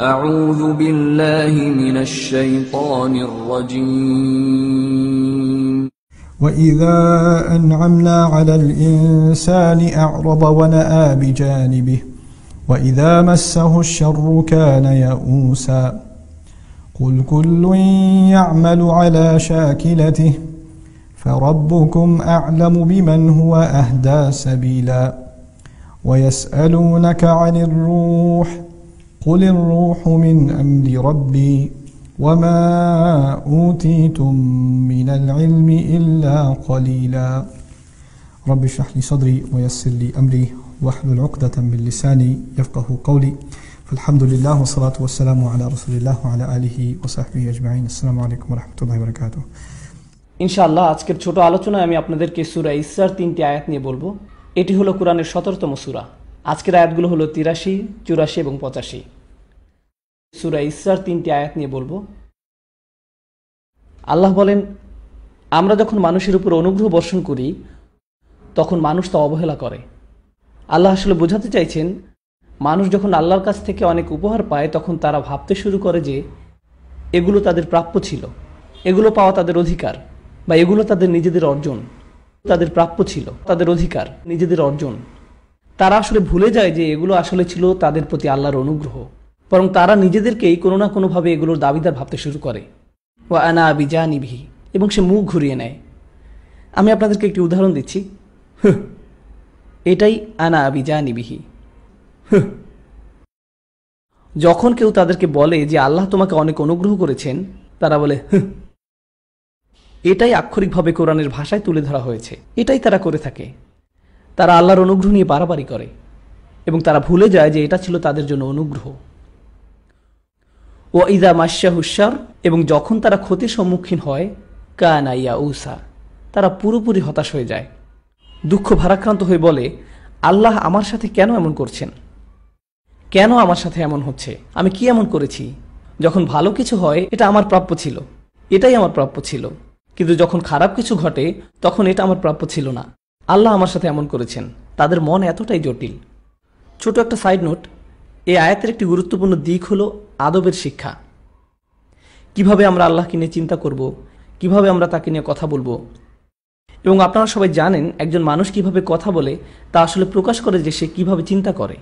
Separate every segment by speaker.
Speaker 1: أعوذ بالله من الشيطان الرجيم وإذا أنعمنا على الإنسان أعرض ونأى بجانبه وإذا مسه الشر كان يئوسا قل كل يعمل على شاكلته فربكم أعلم بمن هو أهدى سبيلا ويسألونك عن الروح ۖ قل الروح من أمر ربي وما أوتيتم من العلم إلا قليلا رب اشرح لي صدري ويسر لي أمري واحلل عقدة من لساني يفقه قولي فالحمد لله والصلاة والسلام على رسول الله وعلى آله وصحبه أجمعين السلام عليكم ورحمة
Speaker 2: الله وبركاته ইনশাআল্লাহ আজকের ছোট আলোচনায় আমি আপনাদেরকে সুরা ইসার তিনটি আয়াত নিয়ে বলবো এটি হলো কোরআনের সতেরোতম সুরা আজকের আয়াতগুলো হলো তিরাশি চুরাশি এবং পঁচাশি সুরা ইসরার তিনটি আয়াত নিয়ে বলবো আল্লাহ বলেন আমরা যখন মানুষের উপর অনুগ্রহ বর্ষণ করি তখন মানুষ তা অবহেলা করে আল্লাহ আসলে বোঝাতে চাইছেন মানুষ যখন আল্লাহর কাছ থেকে অনেক উপহার পায় তখন তারা ভাবতে শুরু করে যে এগুলো তাদের প্রাপ্য ছিল এগুলো পাওয়া তাদের অধিকার বা এগুলো তাদের নিজেদের অর্জন তাদের প্রাপ্য ছিল তাদের অধিকার নিজেদের অর্জন তারা আসলে ভুলে যায় যে এগুলো আসলে ছিল তাদের প্রতি আল্লাহর অনুগ্রহ বরং তারা নিজেদেরকেই কোনো না কোনোভাবে এগুলোর দাবিদার ভাবতে শুরু করে ও আনা যা নিভি এবং সে মুখ ঘুরিয়ে নেয় আমি আপনাদেরকে একটি উদাহরণ দিচ্ছি এটাই আনা যা নিবিহি যখন কেউ তাদেরকে বলে যে আল্লাহ তোমাকে অনেক অনুগ্রহ করেছেন তারা বলে এটাই আক্ষরিকভাবে কোরআনের ভাষায় তুলে ধরা হয়েছে এটাই তারা করে থাকে তারা আল্লাহর অনুগ্রহ নিয়ে বাড়াবাড়ি করে এবং তারা ভুলে যায় যে এটা ছিল তাদের জন্য অনুগ্রহ ও ইদা মাস্যা এবং যখন তারা ক্ষতির সম্মুখীন হয় কানাইয়া উসা তারা পুরোপুরি হতাশ হয়ে যায় দুঃখ ভারাক্রান্ত হয়ে বলে আল্লাহ আমার সাথে কেন এমন করছেন কেন আমার সাথে এমন হচ্ছে আমি কি এমন করেছি যখন ভালো কিছু হয় এটা আমার প্রাপ্য ছিল এটাই আমার প্রাপ্য ছিল কিন্তু যখন খারাপ কিছু ঘটে তখন এটা আমার প্রাপ্য ছিল না আল্লাহ আমার সাথে এমন করেছেন তাদের মন এতটাই জটিল ছোট একটা সাইড নোট এই আয়াতের একটি গুরুত্বপূর্ণ দিক হলো আদবের শিক্ষা কিভাবে আমরা আল্লাহকে নিয়ে চিন্তা করব কিভাবে আমরা তাকে নিয়ে কথা বলবো এবং আপনারা সবাই জানেন একজন মানুষ কিভাবে কথা বলে তা আসলে প্রকাশ করে যে সে কিভাবে চিন্তা করে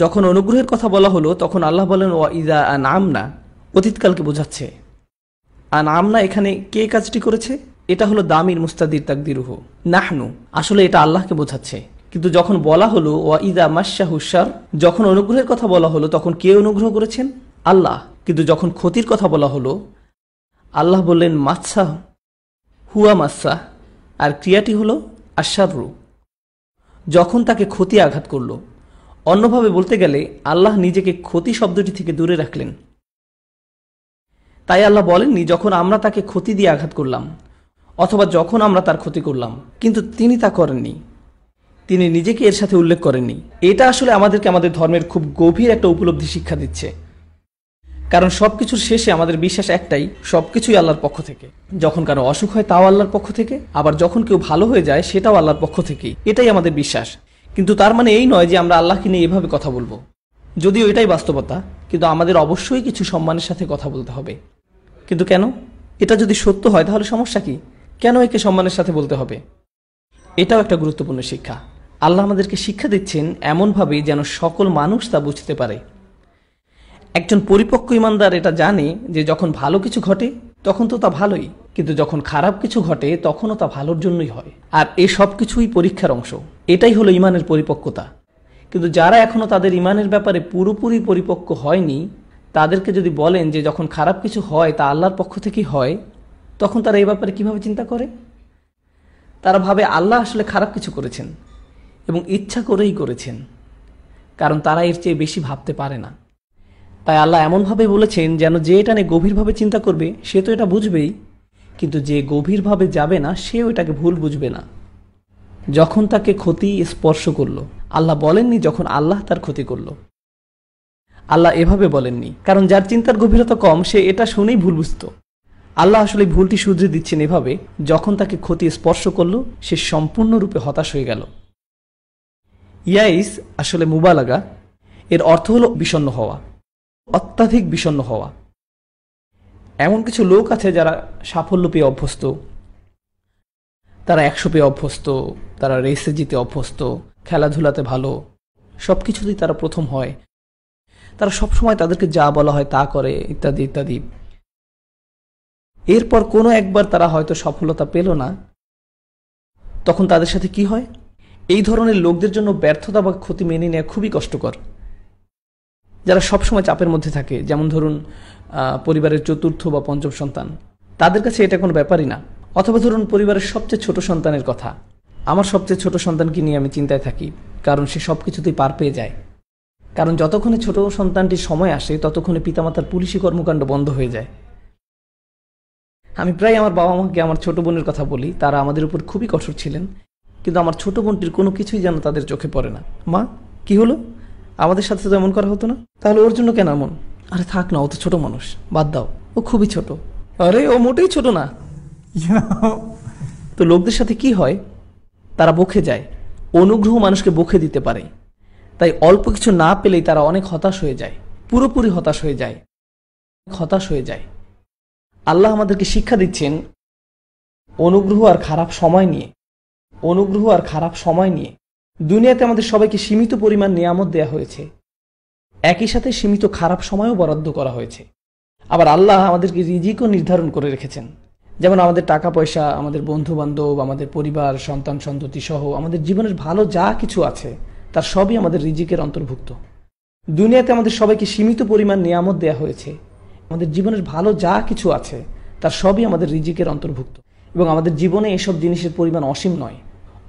Speaker 2: যখন অনুগ্রহের কথা বলা হলো তখন আল্লাহ বলেন ও ইদা আন আমনা অতীতকালকে বোঝাচ্ছে আন আমনা এখানে কে কাজটি করেছে এটা হলো দামির মুস্তাদির তাকদিরুহ নাহনু আসলে এটা আল্লাহকে বোঝাচ্ছে কিন্তু যখন বলা হলো ওয়া ইদা মাসা হুসার যখন অনুগ্রহের কথা বলা হলো তখন কে অনুগ্রহ করেছেন আল্লাহ কিন্তু যখন ক্ষতির কথা বলা হলো আল্লাহ বললেন মাচ্ছা হুয়া মাচ্ছা আর ক্রিয়াটি হলো আশারু যখন তাকে ক্ষতি আঘাত করল অন্যভাবে বলতে গেলে আল্লাহ নিজেকে ক্ষতি শব্দটি থেকে দূরে রাখলেন তাই আল্লাহ বলেননি যখন আমরা তাকে ক্ষতি দিয়ে আঘাত করলাম অথবা যখন আমরা তার ক্ষতি করলাম কিন্তু তিনি তা করেননি তিনি নিজেকে এর সাথে উল্লেখ করেননি এটা আসলে আমাদেরকে আমাদের ধর্মের খুব গভীর একটা উপলব্ধি শিক্ষা দিচ্ছে কারণ সব কিছুর শেষে আমাদের বিশ্বাস একটাই সব কিছুই আল্লাহর পক্ষ থেকে যখন কারো অসুখ হয় তাও আল্লাহর পক্ষ থেকে আবার যখন কেউ ভালো হয়ে যায় সেটাও আল্লাহর পক্ষ থেকেই এটাই আমাদের বিশ্বাস কিন্তু তার মানে এই নয় যে আমরা আল্লাহকে নিয়ে এভাবে কথা বলবো যদিও এটাই বাস্তবতা কিন্তু আমাদের অবশ্যই কিছু সম্মানের সাথে কথা বলতে হবে কিন্তু কেন এটা যদি সত্য হয় তাহলে সমস্যা কি কেন একে সম্মানের সাথে বলতে হবে এটাও একটা গুরুত্বপূর্ণ শিক্ষা আল্লাহ আমাদেরকে শিক্ষা দিচ্ছেন এমনভাবে যেন সকল মানুষ তা বুঝতে পারে একজন পরিপক্ক ইমানদার এটা জানে যে যখন ভালো কিছু ঘটে তখন তো তা ভালোই কিন্তু যখন খারাপ কিছু ঘটে তখনও তা ভালোর জন্যই হয় আর এ সব কিছুই পরীক্ষার অংশ এটাই হলো ইমানের পরিপক্কতা কিন্তু যারা এখনও তাদের ইমানের ব্যাপারে পুরোপুরি পরিপক্ক হয়নি তাদেরকে যদি বলেন যে যখন খারাপ কিছু হয় তা আল্লাহর পক্ষ থেকেই হয় তখন তারা এই ব্যাপারে কিভাবে চিন্তা করে তারা ভাবে আল্লাহ আসলে খারাপ কিছু করেছেন এবং ইচ্ছা করেই করেছেন কারণ তারা এর চেয়ে বেশি ভাবতে পারে না তাই আল্লাহ এমনভাবে বলেছেন যেন যে এটা নিয়ে গভীরভাবে চিন্তা করবে সে তো এটা বুঝবেই কিন্তু যে গভীরভাবে যাবে না সেও এটাকে ভুল বুঝবে না যখন তাকে ক্ষতি স্পর্শ করল আল্লাহ বলেননি যখন আল্লাহ তার ক্ষতি করল আল্লাহ এভাবে বলেননি কারণ যার চিন্তার গভীরতা কম সে এটা শুনেই ভুল বুঝত আল্লাহ আসলে ভুলটি শুধরে দিচ্ছেন এভাবে যখন তাকে ক্ষতি স্পর্শ করল সে সম্পূর্ণরূপে হতাশ হয়ে গেল ইয়াইস আসলে মুবালাগা এর অর্থ হলো বিষণ্ন হওয়া অত্যাধিক বিষণ্ন হওয়া এমন কিছু লোক আছে যারা সাফল্য পেয়ে অভ্যস্ত তারা একশো পেয়ে অভ্যস্ত তারা রেসে জিতে অভ্যস্ত খেলাধুলাতে ভালো সব কিছুতেই তারা প্রথম হয় তারা সবসময় তাদেরকে যা বলা হয় তা করে ইত্যাদি ইত্যাদি এরপর কোনো একবার তারা হয়তো সফলতা পেল না তখন তাদের সাথে কি হয় এই ধরনের লোকদের জন্য ব্যর্থতা বা ক্ষতি মেনে নেওয়া খুবই কষ্টকর যারা সবসময় চাপের মধ্যে থাকে যেমন ধরুন পরিবারের চতুর্থ বা পঞ্চম সন্তান তাদের কাছে এটা কোনো ব্যাপারই না অথবা ধরুন পরিবারের সবচেয়ে ছোট সন্তানের কথা আমার সবচেয়ে ছোট সন্তানকে নিয়ে আমি চিন্তায় থাকি কারণ সে সব কিছুতেই পার পেয়ে যায় কারণ যতক্ষণে ছোট সন্তানটির সময় আসে ততক্ষণে পিতামাতার পুলিশি কর্মকাণ্ড বন্ধ হয়ে যায় আমি প্রায় আমার বাবা মাকে আমার ছোট বোনের কথা বলি তারা আমাদের উপর খুবই কঠোর ছিলেন কিন্তু আমার ছোট বোনটির কোনো কিছুই যেন তাদের চোখে পড়ে না মা কি হলো আমাদের সাথে তো এমন করা হতো না তাহলে ওর জন্য কেন এমন আরে থাক না ও তো ছোট মানুষ বাদ দাও ও খুবই ছোট আরে ও মোটেই ছোট না তো লোকদের সাথে কি হয় তারা বকে যায় অনুগ্রহ মানুষকে বকে দিতে পারে তাই অল্প কিছু না পেলেই তারা অনেক হতাশ হয়ে যায় পুরোপুরি হতাশ হয়ে যায় হতাশ হয়ে যায় আল্লাহ আমাদেরকে শিক্ষা দিচ্ছেন অনুগ্রহ আর খারাপ সময় নিয়ে অনুগ্রহ আর খারাপ সময় নিয়ে দুনিয়াতে আমাদের সবাইকে সীমিত পরিমাণ নিয়ামত দেয়া হয়েছে একই সাথে সীমিত খারাপ সময়ও বরাদ্দ করা হয়েছে আবার আল্লাহ আমাদেরকে রিজিকও নির্ধারণ করে রেখেছেন যেমন আমাদের টাকা পয়সা আমাদের বন্ধু বান্ধব আমাদের পরিবার সন্তান সন্ততি সহ আমাদের জীবনের ভালো যা কিছু আছে তার সবই আমাদের রিজিকের অন্তর্ভুক্ত দুনিয়াতে আমাদের সবাইকে সীমিত পরিমাণ নিয়ামত দেয়া হয়েছে আমাদের জীবনের ভালো যা কিছু আছে তার সবই আমাদের রিজিকের অন্তর্ভুক্ত এবং আমাদের জীবনে এসব জিনিসের পরিমাণ অসীম নয়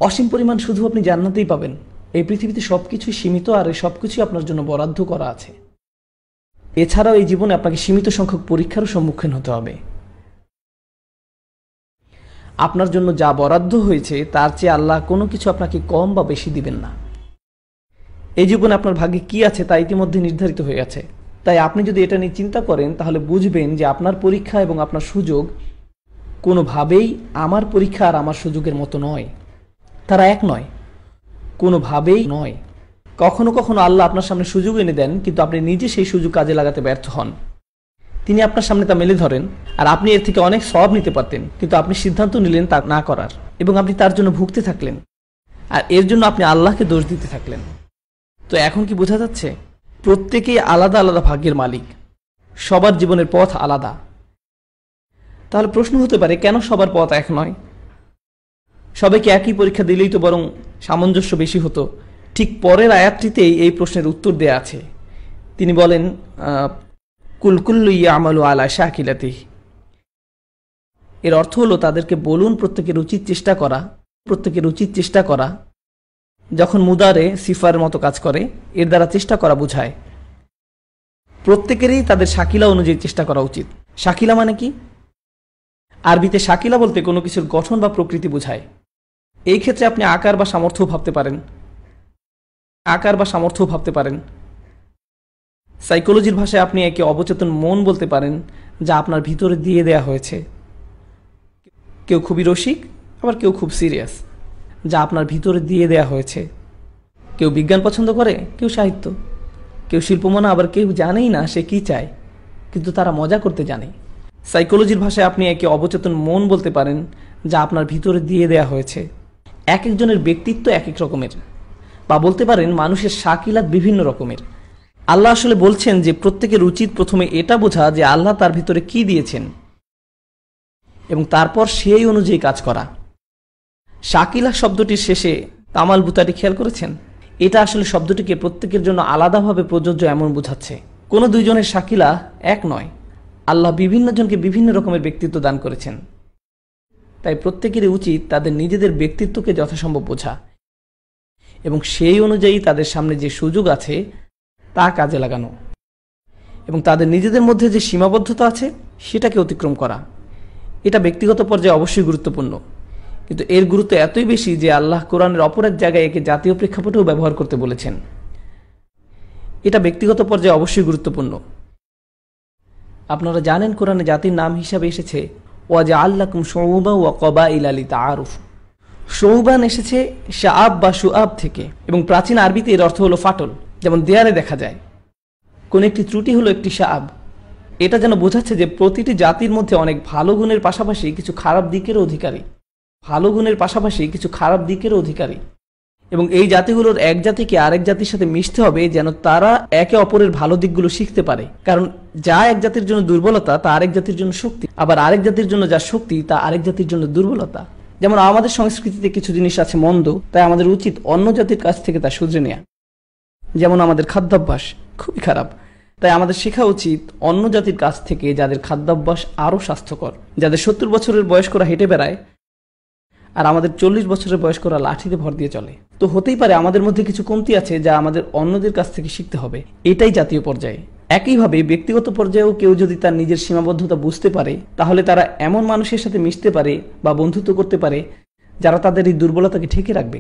Speaker 2: অসীম পরিমাণ শুধু আপনি জান্নাতেই পাবেন এই পৃথিবীতে সব কিছুই সীমিত আর এই সব কিছুই আপনার জন্য বরাদ্দ করা আছে এছাড়াও এই জীবনে আপনাকে সীমিত সংখ্যক পরীক্ষারও সম্মুখীন হতে হবে আপনার জন্য যা বরাদ্দ হয়েছে তার চেয়ে আল্লাহ কোনো কিছু আপনাকে কম বা বেশি দিবেন না এই জীবনে আপনার ভাগ্যে কি আছে তা ইতিমধ্যে নির্ধারিত হয়ে আছে তাই আপনি যদি এটা নিয়ে চিন্তা করেন তাহলে বুঝবেন যে আপনার পরীক্ষা এবং আপনার সুযোগ কোনোভাবেই আমার পরীক্ষা আর আমার সুযোগের মতো নয় তারা এক নয় কোনোভাবেই নয় কখনো কখনো আল্লাহ আপনার সামনে সুযোগ এনে দেন কিন্তু আপনি নিজে সেই সুযোগ কাজে লাগাতে ব্যর্থ হন তিনি আপনার সামনে তা মেলে ধরেন আর আপনি এর থেকে অনেক সব নিতে পারতেন কিন্তু আপনি সিদ্ধান্ত নিলেন তা না করার এবং আপনি তার জন্য ভুগতে থাকলেন আর এর জন্য আপনি আল্লাহকে দোষ দিতে থাকলেন তো এখন কি বোঝা যাচ্ছে প্রত্যেকেই আলাদা আলাদা ভাগ্যের মালিক সবার জীবনের পথ আলাদা তাহলে প্রশ্ন হতে পারে কেন সবার পথ এক নয় সবাইকে একই পরীক্ষা দিলেই তো বরং সামঞ্জস্য বেশি হতো ঠিক পরের আয়াতটিতেই এই প্রশ্নের উত্তর দেয়া আছে তিনি বলেন কুলকুল্লু ইয়া আমালু আলা শাহিলাতি এর অর্থ হলো তাদেরকে বলুন প্রত্যেকের উচিত চেষ্টা করা প্রত্যেকের উচিত চেষ্টা করা যখন মুদারে সিফারের মতো কাজ করে এর দ্বারা চেষ্টা করা বোঝায় প্রত্যেকেরই তাদের শাকিলা অনুযায়ী চেষ্টা করা উচিত শাকিলা মানে কি আরবিতে শাকিলা বলতে কোনো কিছুর গঠন বা প্রকৃতি বোঝায় এই ক্ষেত্রে আপনি আকার বা সামর্থ্য ভাবতে পারেন আকার বা সামর্থ্য ভাবতে পারেন সাইকোলজির ভাষায় আপনি একে অবচেতন মন বলতে পারেন যা আপনার ভিতরে দিয়ে দেয়া হয়েছে কেউ খুবই রসিক আবার কেউ খুব সিরিয়াস যা আপনার ভিতরে দিয়ে দেয়া হয়েছে কেউ বিজ্ঞান পছন্দ করে কেউ সাহিত্য কেউ শিল্পমনা আবার কেউ জানেই না সে কি চায় কিন্তু তারা মজা করতে জানে সাইকোলজির ভাষায় আপনি একে অবচেতন মন বলতে পারেন যা আপনার ভিতরে দিয়ে দেয়া হয়েছে এক একজনের ব্যক্তিত্ব এক এক রকমের বা বলতে পারেন মানুষের শাকিলাত বিভিন্ন রকমের আল্লাহ আসলে বলছেন যে প্রত্যেকের উচিত প্রথমে এটা বোঝা যে আল্লাহ তার ভিতরে কি দিয়েছেন এবং তারপর সেই অনুযায়ী কাজ করা শাকিলা শব্দটির শেষে তামাল বুতাটি খেয়াল করেছেন এটা আসলে শব্দটিকে প্রত্যেকের জন্য আলাদাভাবে প্রযোজ্য এমন বোঝাচ্ছে কোনো দুইজনের শাকিলা এক নয় আল্লাহ বিভিন্ন জনকে বিভিন্ন রকমের ব্যক্তিত্ব দান করেছেন তাই প্রত্যেকেরই উচিত তাদের নিজেদের ব্যক্তিত্বকে যথাসম্ভব বোঝা এবং সেই অনুযায়ী তাদের সামনে যে সুযোগ আছে তা কাজে লাগানো এবং তাদের নিজেদের মধ্যে যে সীমাবদ্ধতা আছে সেটাকে অতিক্রম করা এটা ব্যক্তিগত পর্যায়ে অবশ্যই গুরুত্বপূর্ণ কিন্তু এর গুরুত্ব এতই বেশি যে আল্লাহ কোরআনের অপর এক জায়গায় একে জাতীয় প্রেক্ষাপটেও ব্যবহার করতে বলেছেন এটা ব্যক্তিগত পর্যায়ে অবশ্যই গুরুত্বপূর্ণ আপনারা জানেন কোরআনে জাতির নাম হিসাবে এসেছে ওয়াজা আল্লাকুম সৌবা ওয়া কবা ইল আলী তারুফ সৌবান এসেছে শাহাব বা সুআব থেকে এবং প্রাচীন আরবিতে এর অর্থ হলো ফাটল যেমন দেয়ালে দেখা যায় কোন একটি ত্রুটি হলো একটি শাহাব এটা যেন বোঝাচ্ছে যে প্রতিটি জাতির মধ্যে অনেক ভালো গুণের পাশাপাশি কিছু খারাপ দিকের অধিকারী ভালো গুণের পাশাপাশি কিছু খারাপ দিকেরও অধিকারী এবং এই জাতিগুলোর এক জাতিকে আরেক জাতির সাথে মিশতে হবে যেন তারা একে অপরের ভালো দিকগুলো শিখতে পারে কারণ যা এক জাতির জন্য দুর্বলতা তা আরেক জাতির জন্য শক্তি আবার আরেক জাতির জন্য যা শক্তি তা আরেক জাতির জন্য দুর্বলতা যেমন আমাদের সংস্কৃতিতে কিছু জিনিস আছে মন্দ তাই আমাদের উচিত অন্য জাতির কাছ থেকে তা শুধরে নেওয়া যেমন আমাদের খাদ্যাভ্যাস খুবই খারাপ তাই আমাদের শেখা উচিত অন্য জাতির কাছ থেকে যাদের খাদ্যাভ্যাস আরও স্বাস্থ্যকর যাদের সত্তর বছরের বয়স্করা হেঁটে বেড়ায় আর আমাদের চল্লিশ বছরের বয়স্করা লাঠিতে ভর দিয়ে চলে তো হতেই পারে আমাদের মধ্যে কিছু কমতি আছে যা আমাদের অন্যদের কাছ থেকে শিখতে হবে এটাই জাতীয় পর্যায়ে একইভাবে ব্যক্তিগত পর্যায়েও কেউ যদি তার নিজের সীমাবদ্ধতা বুঝতে পারে তাহলে তারা এমন মানুষের সাথে মিশতে পারে বা বন্ধুত্ব করতে পারে যারা তাদের এই দুর্বলতাকে ঠেকে রাখবে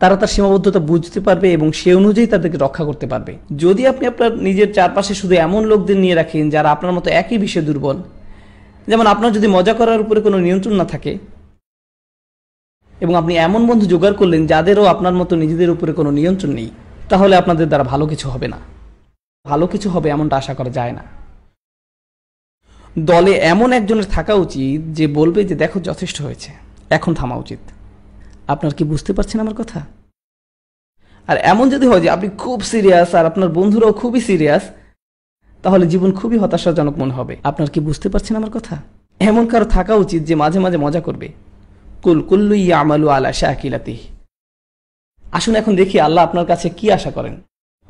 Speaker 2: তারা তার সীমাবদ্ধতা বুঝতে পারবে এবং সে অনুযায়ী তাদেরকে রক্ষা করতে পারবে যদি আপনি আপনার নিজের চারপাশে শুধু এমন লোকদের নিয়ে রাখেন যারা আপনার মতো একই বিষয়ে দুর্বল যেমন আপনার যদি মজা করার উপরে কোনো নিয়ন্ত্রণ না থাকে এবং আপনি এমন বন্ধু জোগাড় করলেন যাদেরও আপনার মতো নিজেদের উপরে কোনো নিয়ন্ত্রণ নেই তাহলে আপনাদের দ্বারা ভালো কিছু হবে না ভালো কিছু হবে এমনটা আশা করা যায় না দলে এমন একজনের থাকা উচিত যে বলবে যে দেখো যথেষ্ট হয়েছে এখন থামা উচিত আপনার কি বুঝতে পারছেন আমার কথা আর এমন যদি হয় যে আপনি খুব সিরিয়াস আর আপনার বন্ধুরাও খুবই সিরিয়াস তাহলে জীবন খুবই হতাশাজনক মনে হবে আপনার কি বুঝতে পারছেন আমার কথা এমন কারো থাকা উচিত যে মাঝে মাঝে মজা করবে কুল কুল্লু আমালু আলা শাহিলাতি আসুন এখন দেখি আল্লাহ আপনার কাছে কি আশা করেন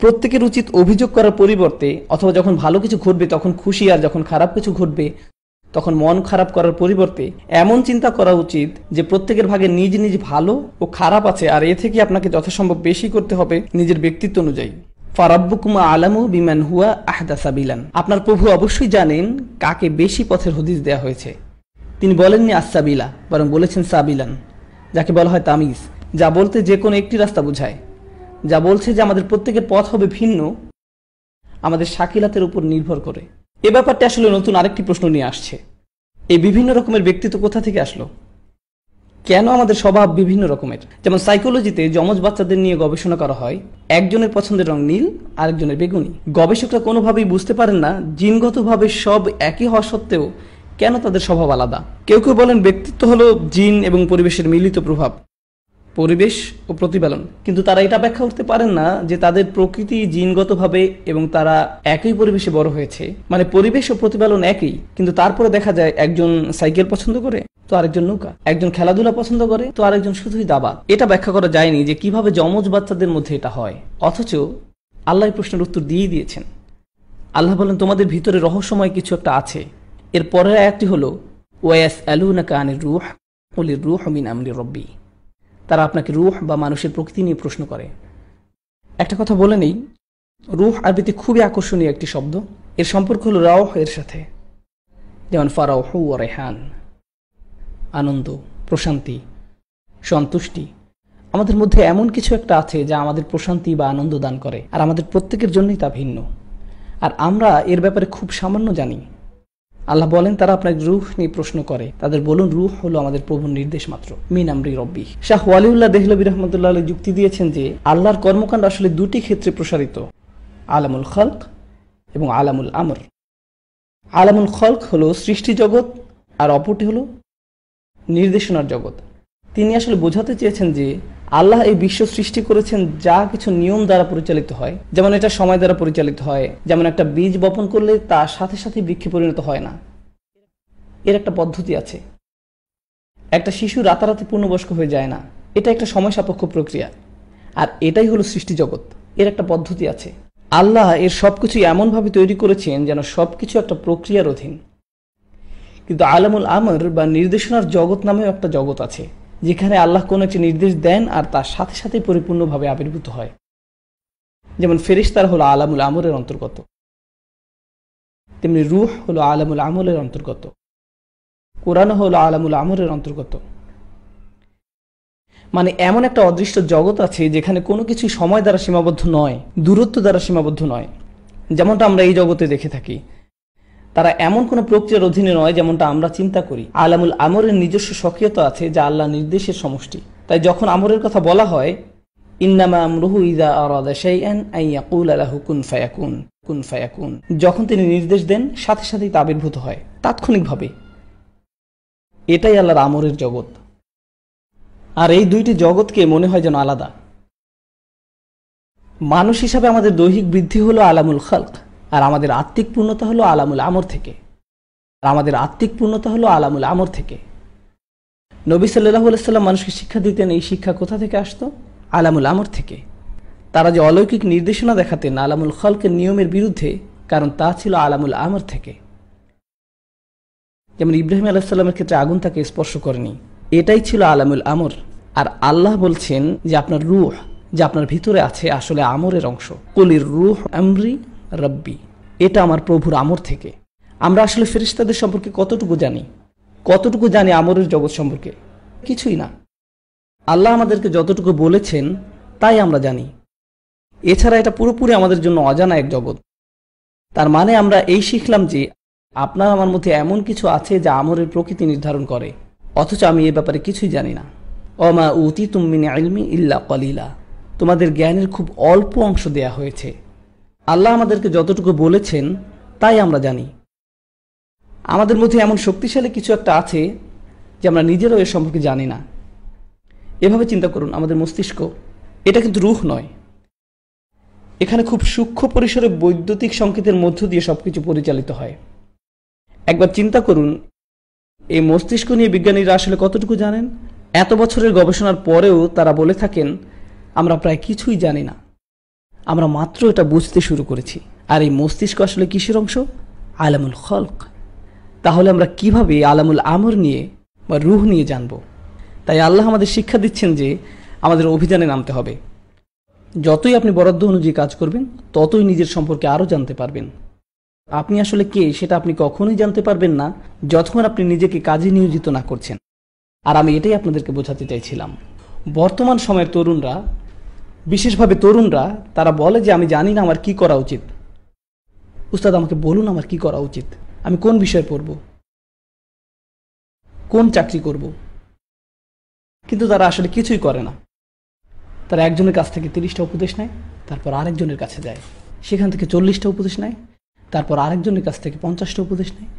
Speaker 2: প্রত্যেকের উচিত অভিযোগ করার পরিবর্তে অথবা যখন ভালো কিছু ঘটবে তখন খুশি আর যখন খারাপ কিছু ঘটবে তখন মন খারাপ করার পরিবর্তে এমন চিন্তা করা উচিত যে প্রত্যেকের ভাগে নিজ নিজ ভালো ও খারাপ আছে আর এ থেকে আপনাকে যথাসম্ভব বেশি করতে হবে নিজের ব্যক্তিত্ব অনুযায়ী ফারাব্বুকুমা আলামু বিমান হুয়া আহদাসা বিলান আপনার প্রভু অবশ্যই জানেন কাকে বেশি পথের হদিস দেয়া হয়েছে তিনি বলেননি আসাবিলা বরং বলেছেন সাবিলান যাকে বলা হয় তামিজ যা বলতে যে কোনো একটি রাস্তা বোঝায় যা বলছে যে আমাদের প্রত্যেকের পথ হবে ভিন্ন আমাদের শাকিলাতের উপর নির্ভর করে এ ব্যাপারটা আসলে নতুন আরেকটি প্রশ্ন নিয়ে আসছে এই বিভিন্ন রকমের ব্যক্তিত্ব কোথা থেকে আসলো কেন আমাদের স্বভাব বিভিন্ন রকমের যেমন সাইকোলজিতে যমজ বাচ্চাদের নিয়ে গবেষণা করা হয় একজনের পছন্দের রং নীল আরেকজনের বেগুনি গবেষকরা কোনোভাবেই বুঝতে পারেন না জিনগতভাবে সব একই হওয়া সত্ত্বেও কেন তাদের স্বভাব আলাদা কেউ কেউ বলেন ব্যক্তিত্ব হলো জিন এবং পরিবেশের মিলিত প্রভাব পরিবেশ ও প্রতিপালন কিন্তু তারা এটা ব্যাখ্যা করতে পারেন না যে তাদের প্রকৃতি জিনগতভাবে এবং তারা একই পরিবেশে বড় হয়েছে মানে পরিবেশ ও প্রতিপালন একই কিন্তু তারপরে দেখা যায় একজন সাইকেল পছন্দ করে তো আরেকজন নৌকা একজন খেলাধুলা পছন্দ করে তো আরেকজন শুধুই দাবা এটা ব্যাখ্যা করা যায়নি যে কিভাবে যমজ বাচ্চাদের মধ্যে এটা হয় অথচ আল্লাহ প্রশ্নের উত্তর দিয়ে দিয়েছেন আল্লাহ বলেন তোমাদের ভিতরে রহস্যময় কিছু একটা আছে এর পরের আয়াতটি হল ওয়াস আলুনা কানের রুহ অলির রুহ মিন আমলি রব্বি তারা আপনাকে রুহ বা মানুষের প্রকৃতি নিয়ে প্রশ্ন করে একটা কথা বলে নেই রুহ আরবিতে খুবই আকর্ষণীয় একটি শব্দ এর সম্পর্ক হল রাওহ এর সাথে যেমন ফারাউহ ও রেহান আনন্দ প্রশান্তি সন্তুষ্টি আমাদের মধ্যে এমন কিছু একটা আছে যা আমাদের প্রশান্তি বা আনন্দ দান করে আর আমাদের প্রত্যেকের জন্যই তা ভিন্ন আর আমরা এর ব্যাপারে খুব সামান্য জানি আল্লাহ বলেন তারা আপনাকে রুহ নিয়ে প্রশ্ন করে তাদের বলুন রুহ হলো আমাদের প্রভুর নির্দেশ মাত্র মিন আমরি রব্বি শাহ ওয়ালিউল্লাহ দেহলবি রহমতুল্লাহ যুক্তি দিয়েছেন যে আল্লাহর কর্মকাণ্ড আসলে দুটি ক্ষেত্রে প্রসারিত আলামুল খলক এবং আলামুল আমর আলামুল খলক হল সৃষ্টি জগৎ আর অপরটি হল নির্দেশনার জগৎ তিনি আসলে বোঝাতে চেয়েছেন যে আল্লাহ এই বিশ্ব সৃষ্টি করেছেন যা কিছু নিয়ম দ্বারা পরিচালিত হয় যেমন এটা সময় দ্বারা পরিচালিত হয় যেমন একটা বীজ বপন করলে তার সাথে সাথে বৃক্ষে পরিণত হয় না এর একটা পদ্ধতি আছে একটা শিশু রাতারাতি পূর্ণবয়স্ক হয়ে যায় না এটা একটা সময় সাপেক্ষ প্রক্রিয়া আর এটাই হলো সৃষ্টি জগৎ এর একটা পদ্ধতি আছে আল্লাহ এর সব কিছু এমনভাবে তৈরি করেছেন যেন সব কিছু একটা প্রক্রিয়ার অধীন কিন্তু আলামুল আমর বা নির্দেশনার জগৎ নামেও একটা জগৎ আছে যেখানে আল্লাহ কোনো একটি নির্দেশ দেন আর তার সাথে সাথে পরিপূর্ণভাবে আবির্ভূত হয় যেমন ফেরিস্তার হলো আলামুল আমলের অন্তর্গত তেমনি রুহ হলো আলামুল আমলের অন্তর্গত কোরআন হলো আলামুল আমরের অন্তর্গত মানে এমন একটা অদৃষ্ট জগৎ আছে যেখানে কোনো কিছু সময় দ্বারা সীমাবদ্ধ নয় দূরত্ব দ্বারা সীমাবদ্ধ নয় যেমনটা আমরা এই জগতে দেখে থাকি তারা এমন কোনো প্রক্রিয়ার অধীনে নয় যেমনটা আমরা চিন্তা করি আলামুল আমরের নিজস্ব সক্রিয়তা আছে যা আল্লাহ নির্দেশের সমষ্টি তাই যখন আমরের কথা বলা হয় ইদা কুন ফায়াকুন কুন ফায়াকুন যখন তিনি নির্দেশ দেন সাথে সাথেই তা আবির্ভূত হয় তাৎক্ষণিকভাবে এটাই আল্লাহর আমরের জগৎ আর এই দুইটি জগৎকে মনে হয় যেন আলাদা মানুষ হিসাবে আমাদের দৈহিক বৃদ্ধি হলো আলামুল খালক আর আমাদের আত্মিক পূর্ণতা হলো আলামুল আমর থেকে আর আমাদের আত্মিক পূর্ণতা হলো আলামুল আমর থেকে নবী সাল্লাহ সাল্লাম মানুষকে শিক্ষা দিতেন এই শিক্ষা কোথা থেকে আসতো আলামুল আমর থেকে তারা যে অলৌকিক নির্দেশনা দেখাতেন আলামুল খলকের নিয়মের বিরুদ্ধে কারণ তা ছিল আলামুল আমর থেকে যেমন ইব্রাহিম আলাহিসাল্লামের ক্ষেত্রে আগুন তাকে স্পর্শ করেনি এটাই ছিল আলামুল আমর আর আল্লাহ বলছেন যে আপনার রুহ যে আপনার ভিতরে আছে আসলে আমরের অংশ কলির রুহ আমরি রব্বি এটা আমার প্রভুর আমর থেকে আমরা আসলে ফেরিস্তাদের সম্পর্কে কতটুকু জানি কতটুকু জানি আমরের জগৎ সম্পর্কে কিছুই না আল্লাহ আমাদেরকে যতটুকু বলেছেন তাই আমরা জানি এছাড়া এটা পুরোপুরি আমাদের জন্য অজানা এক জগৎ তার মানে আমরা এই শিখলাম যে আপনার আমার মধ্যে এমন কিছু আছে যা আমরের প্রকৃতি নির্ধারণ করে অথচ আমি এ ব্যাপারে কিছুই জানি না অমা উতি তুমিন আলমি ইল্লা কলিলা তোমাদের জ্ঞানের খুব অল্প অংশ দেয়া হয়েছে আল্লাহ আমাদেরকে যতটুকু বলেছেন তাই আমরা জানি আমাদের মধ্যে এমন শক্তিশালী কিছু একটা আছে যে আমরা নিজেরাও এর সম্পর্কে জানি না এভাবে চিন্তা করুন আমাদের মস্তিষ্ক এটা কিন্তু রুহ নয় এখানে খুব সূক্ষ্ম পরিসরে বৈদ্যুতিক সংকেতের মধ্য দিয়ে সব কিছু পরিচালিত হয় একবার চিন্তা করুন এই মস্তিষ্ক নিয়ে বিজ্ঞানীরা আসলে কতটুকু জানেন এত বছরের গবেষণার পরেও তারা বলে থাকেন আমরা প্রায় কিছুই জানি না আমরা মাত্র এটা বুঝতে শুরু করেছি আর এই মস্তিষ্ক আসলে কিসের অংশ আলামুল খলক তাহলে আমরা কিভাবে আলামুল আমর নিয়ে বা রুহ নিয়ে জানব তাই আল্লাহ আমাদের শিক্ষা দিচ্ছেন যে আমাদের অভিযানে নামতে হবে যতই আপনি বরাদ্দ অনুযায়ী কাজ করবেন ততই নিজের সম্পর্কে আরও জানতে পারবেন আপনি আসলে কে সেটা আপনি কখনোই জানতে পারবেন না যতক্ষণ আপনি নিজেকে কাজে নিয়োজিত না করছেন আর আমি এটাই আপনাদেরকে বোঝাতে চাইছিলাম বর্তমান সময়ের তরুণরা বিশেষভাবে তরুণরা তারা বলে যে আমি জানি না আমার কি করা উচিত উস্তাদ আমাকে বলুন আমার কি করা উচিত আমি কোন বিষয়ে পড়ব কোন চাকরি করব কিন্তু তারা আসলে কিছুই করে না তারা একজনের কাছ থেকে তিরিশটা উপদেশ নেয় তারপর আরেকজনের কাছে যায় সেখান থেকে চল্লিশটা উপদেশ নেয় তারপর আরেকজনের কাছ থেকে পঞ্চাশটা উপদেশ নেয়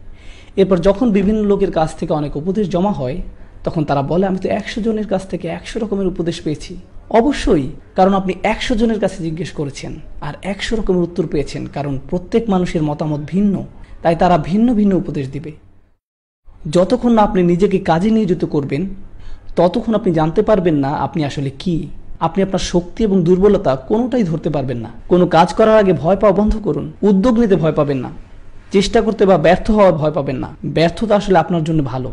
Speaker 2: এরপর যখন বিভিন্ন লোকের কাছ থেকে অনেক উপদেশ জমা হয় তখন তারা বলে আমি তো একশো জনের কাছ থেকে একশো রকমের উপদেশ পেয়েছি অবশ্যই কারণ আপনি একশো জনের কাছে জিজ্ঞেস করেছেন আর একশো রকমের উত্তর পেয়েছেন কারণ প্রত্যেক মানুষের মতামত ভিন্ন তাই তারা ভিন্ন ভিন্ন উপদেশ দিবে যতক্ষণ না আপনি নিজেকে কাজে নিয়োজিত করবেন ততক্ষণ আপনি জানতে পারবেন না আপনি আসলে কি আপনি আপনার শক্তি এবং দুর্বলতা কোনোটাই ধরতে পারবেন না কোনো কাজ করার আগে ভয় পাওয়া বন্ধ করুন উদ্যোগ নিতে ভয় পাবেন না চেষ্টা করতে বা ব্যর্থ হওয়ার ভয় পাবেন না ব্যর্থতা আসলে আপনার জন্য ভালো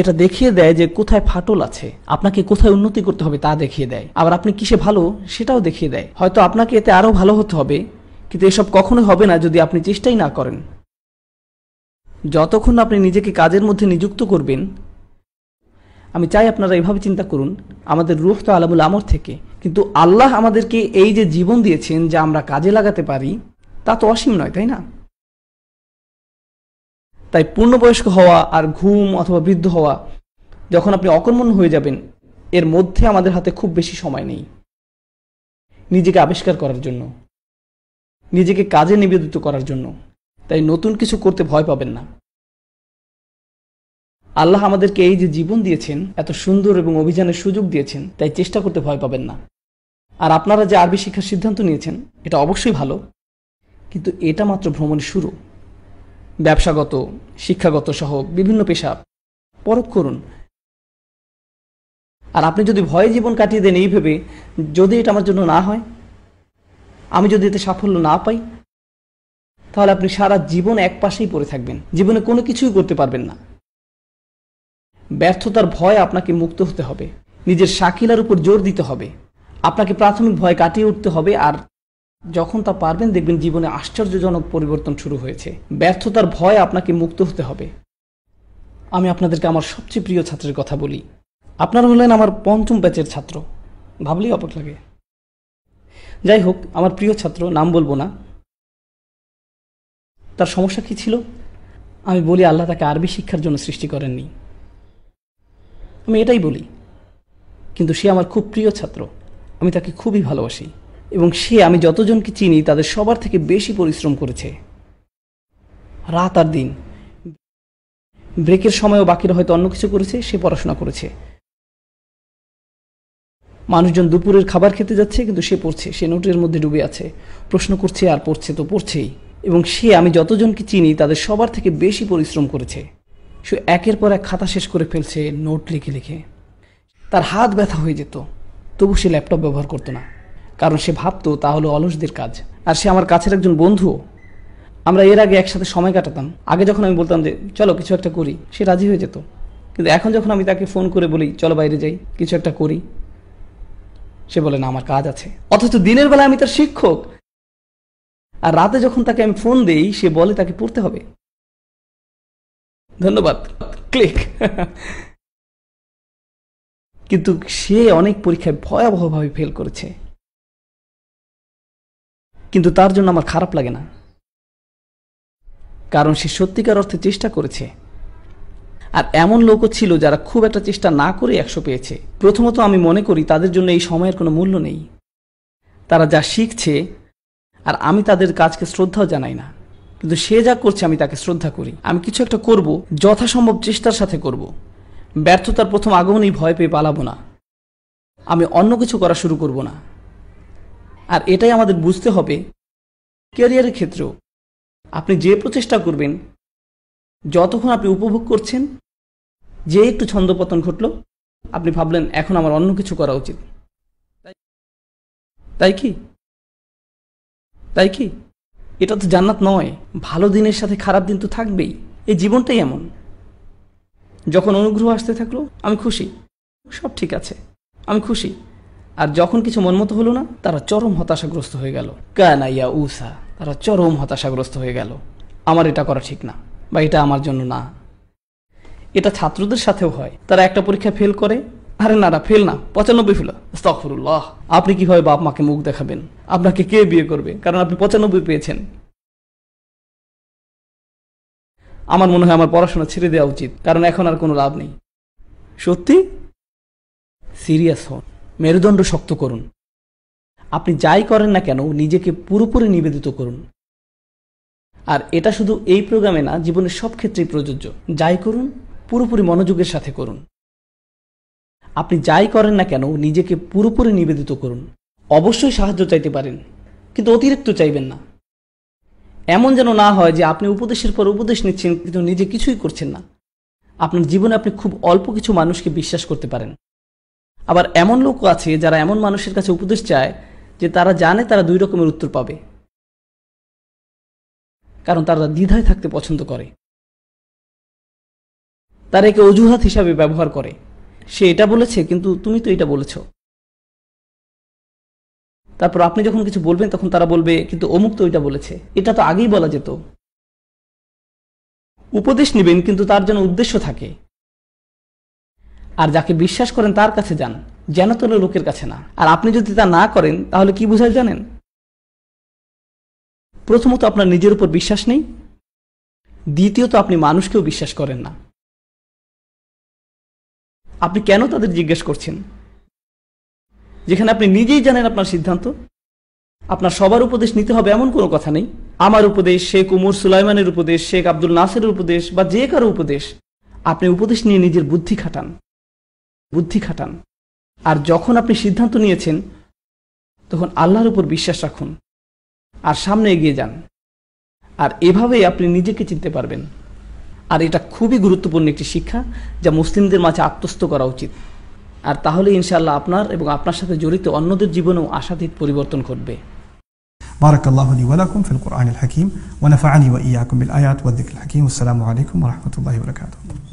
Speaker 2: এটা দেখিয়ে দেয় যে কোথায় ফাটল আছে আপনাকে কোথায় উন্নতি করতে হবে তা দেখিয়ে দেয় আবার আপনি কিসে ভালো সেটাও দেখিয়ে দেয় হয়তো আপনাকে এতে আরও ভালো হতে হবে কিন্তু এসব কখনো হবে না যদি আপনি চেষ্টাই না করেন যতক্ষণ আপনি নিজেকে কাজের মধ্যে নিযুক্ত করবেন আমি চাই আপনারা এভাবে চিন্তা করুন আমাদের রুহ তো আলামুল আমর থেকে কিন্তু আল্লাহ আমাদেরকে এই যে জীবন দিয়েছেন যা আমরা কাজে লাগাতে পারি তা তো অসীম নয় তাই না তাই পূর্ণবয়স্ক হওয়া আর ঘুম অথবা বৃদ্ধ হওয়া যখন আপনি অকর্মণ হয়ে যাবেন এর মধ্যে আমাদের হাতে খুব বেশি সময় নেই নিজেকে আবিষ্কার করার জন্য নিজেকে কাজে নিবেদিত করার জন্য তাই নতুন কিছু করতে ভয় পাবেন না আল্লাহ আমাদেরকে এই যে জীবন দিয়েছেন এত সুন্দর এবং অভিযানের সুযোগ দিয়েছেন তাই চেষ্টা করতে ভয় পাবেন না আর আপনারা যে আরবি শিক্ষার সিদ্ধান্ত নিয়েছেন এটা অবশ্যই ভালো কিন্তু এটা মাত্র ভ্রমণের শুরু ব্যবসাগত শিক্ষাগত সহ বিভিন্ন পেশা পরখ করুন আর আপনি যদি ভয়ে জীবন কাটিয়ে দেন এই ভেবে যদি এটা আমার জন্য না হয় আমি যদি এতে সাফল্য না পাই তাহলে আপনি সারা জীবন এক পাশেই পড়ে থাকবেন জীবনে কোনো কিছুই করতে পারবেন না ব্যর্থতার ভয় আপনাকে মুক্ত হতে হবে নিজের শাকিলার উপর জোর দিতে হবে আপনাকে প্রাথমিক ভয় কাটিয়ে উঠতে হবে আর যখন তা পারবেন দেখবেন জীবনে আশ্চর্যজনক পরিবর্তন শুরু হয়েছে ব্যর্থতার ভয় আপনাকে মুক্ত হতে হবে আমি আপনাদেরকে আমার সবচেয়ে প্রিয় ছাত্রের কথা বলি আপনারা হলেন আমার পঞ্চম ব্যাচের ছাত্র ভাবলেই অপক লাগে যাই হোক আমার প্রিয় ছাত্র নাম বলবো না তার সমস্যা কি ছিল আমি বলি আল্লাহ তাকে আরবি শিক্ষার জন্য সৃষ্টি করেননি আমি এটাই বলি কিন্তু সে আমার খুব প্রিয় ছাত্র আমি তাকে খুবই ভালোবাসি এবং সে আমি যতজনকে চিনি তাদের সবার থেকে বেশি পরিশ্রম করেছে রাত আর দিন ব্রেকের সময়ও বাকিরা হয়তো অন্য কিছু করেছে সে পড়াশোনা করেছে মানুষজন দুপুরের খাবার খেতে যাচ্ছে কিন্তু সে পড়ছে সে নোটের মধ্যে ডুবে আছে প্রশ্ন করছে আর পড়ছে তো পড়ছেই এবং সে আমি যতজনকে চিনি তাদের সবার থেকে বেশি পরিশ্রম করেছে সে একের পর এক খাতা শেষ করে ফেলছে নোট লিখে লিখে তার হাত ব্যথা হয়ে যেত তবু সে ল্যাপটপ ব্যবহার করতো না কারণ সে ভাবতো তা হলো অলসদের কাজ আর সে আমার কাছের একজন বন্ধু আমরা এর আগে একসাথে সময় কাটাতাম আগে যখন আমি বলতাম যে চলো কিছু একটা করি সে রাজি হয়ে যেত কিন্তু এখন যখন আমি তাকে ফোন করে বলি চলো বাইরে যাই কিছু একটা করি সে বলে না আমার কাজ আছে অথচ দিনের বেলা আমি তার শিক্ষক আর রাতে যখন তাকে আমি ফোন দেই সে বলে তাকে পড়তে হবে ধন্যবাদ ক্লিক কিন্তু সে অনেক পরীক্ষায় ভয়াবহভাবে ফেল করেছে কিন্তু তার জন্য আমার খারাপ লাগে না কারণ সে সত্যিকার অর্থে চেষ্টা করেছে আর এমন লোকও ছিল যারা খুব একটা চেষ্টা না করে একশো পেয়েছে প্রথমত আমি মনে করি তাদের জন্য এই সময়ের কোনো মূল্য নেই তারা যা শিখছে আর আমি তাদের কাজকে শ্রদ্ধাও জানাই না কিন্তু সে যা করছে আমি তাকে শ্রদ্ধা করি আমি কিছু একটা করব যথাসম্ভব চেষ্টার সাথে করব ব্যর্থতার প্রথম আগমনেই ভয় পেয়ে পালাবো না আমি অন্য কিছু করা শুরু করব না আর এটাই আমাদের বুঝতে হবে ক্যারিয়ারের ক্ষেত্রেও আপনি যে প্রচেষ্টা করবেন যতক্ষণ আপনি উপভোগ করছেন যে একটু ছন্দপতন ঘটল আপনি ভাবলেন এখন আমার অন্য কিছু করা উচিত তাই কি তাই কি এটা তো জান্নাত নয় ভালো দিনের সাথে খারাপ দিন তো থাকবেই এই জীবনটাই এমন যখন অনুগ্রহ আসতে থাকলো আমি খুশি সব ঠিক আছে আমি খুশি আর যখন কিছু মনমতো হলো না তারা চরম হতাশাগ্রস্ত হয়ে গেল কানা ইয়া উসা তারা চরম হতাশাগ্রস্ত হয়ে গেল আমার এটা করা ঠিক না বা এটা আমার জন্য না এটা ছাত্রদের সাথেও হয় তারা একটা পরীক্ষা ফেল করে আরে না না ফেল না পঁচানব্বই ফেল স্তফরুল্লাহ আপনি কিভাবে বাপ মাকে মুখ দেখাবেন আপনাকে কে বিয়ে করবে কারণ আপনি পঁচানব্বই পেয়েছেন আমার মনে হয় আমার পড়াশোনা ছেড়ে দেওয়া উচিত কারণ এখন আর কোনো লাভ নেই সত্যি সিরিয়াস হন মেরুদণ্ড শক্ত করুন আপনি যাই করেন না কেন নিজেকে পুরোপুরি নিবেদিত করুন আর এটা শুধু এই প্রোগ্রামে না জীবনের সব ক্ষেত্রেই প্রযোজ্য যাই করুন পুরোপুরি মনোযোগের সাথে করুন আপনি যাই করেন না কেন নিজেকে পুরোপুরি নিবেদিত করুন অবশ্যই সাহায্য চাইতে পারেন কিন্তু অতিরিক্ত চাইবেন না এমন যেন না হয় যে আপনি উপদেশের পর উপদেশ নিচ্ছেন কিন্তু নিজে কিছুই করছেন না আপনার জীবনে আপনি খুব অল্প কিছু মানুষকে বিশ্বাস করতে পারেন আবার এমন লোকও আছে যারা এমন মানুষের কাছে উপদেশ চায় যে তারা জানে তারা দুই রকমের উত্তর পাবে কারণ তারা দ্বিধায় থাকতে পছন্দ করে তারা একে অজুহাত হিসাবে ব্যবহার করে সে এটা বলেছে কিন্তু তুমি তো এটা বলেছ তারপর আপনি যখন কিছু বলবেন তখন তারা বলবে কিন্তু অমুক তো ওইটা বলেছে এটা তো আগেই বলা যেত উপদেশ নেবেন কিন্তু তার জন্য উদ্দেশ্য থাকে আর যাকে বিশ্বাস করেন তার কাছে যান যেন তোলে লোকের কাছে না আর আপনি যদি তা না করেন তাহলে কি বুঝায় জানেন প্রথমত আপনার নিজের উপর বিশ্বাস নেই দ্বিতীয়ত আপনি মানুষকেও বিশ্বাস করেন না আপনি কেন তাদের জিজ্ঞেস করছেন যেখানে আপনি নিজেই জানেন আপনার সিদ্ধান্ত আপনার সবার উপদেশ নিতে হবে এমন কোনো কথা নেই আমার উপদেশ শেখ উমর সুলাইমানের উপদেশ শেখ আব্দুল নাসের উপদেশ বা যে কারো উপদেশ আপনি উপদেশ নিয়ে নিজের বুদ্ধি খাটান বুদ্ধি খাটান আর যখন আপনি সিদ্ধান্ত নিয়েছেন তখন আল্লাহর উপর বিশ্বাস রাখুন আর সামনে এগিয়ে যান আর এভাবেই আপনি নিজেকে চিনতে পারবেন আর এটা খুবই গুরুত্বপূর্ণ একটি শিক্ষা যা মুসলিমদের মাঝে আত্মস্থ করা উচিত আর তাহলে ইনশাল্লাহ আপনার এবং আপনার সাথে জড়িত অন্যদের জীবনেও আশাধিক পরিবর্তন ঘটবে بارك الله لي ولكم في القرآن الحكيم ونفعني وإياكم بالآيات والذكر الحكيم والسلام عليكم ورحمة الله وبركاته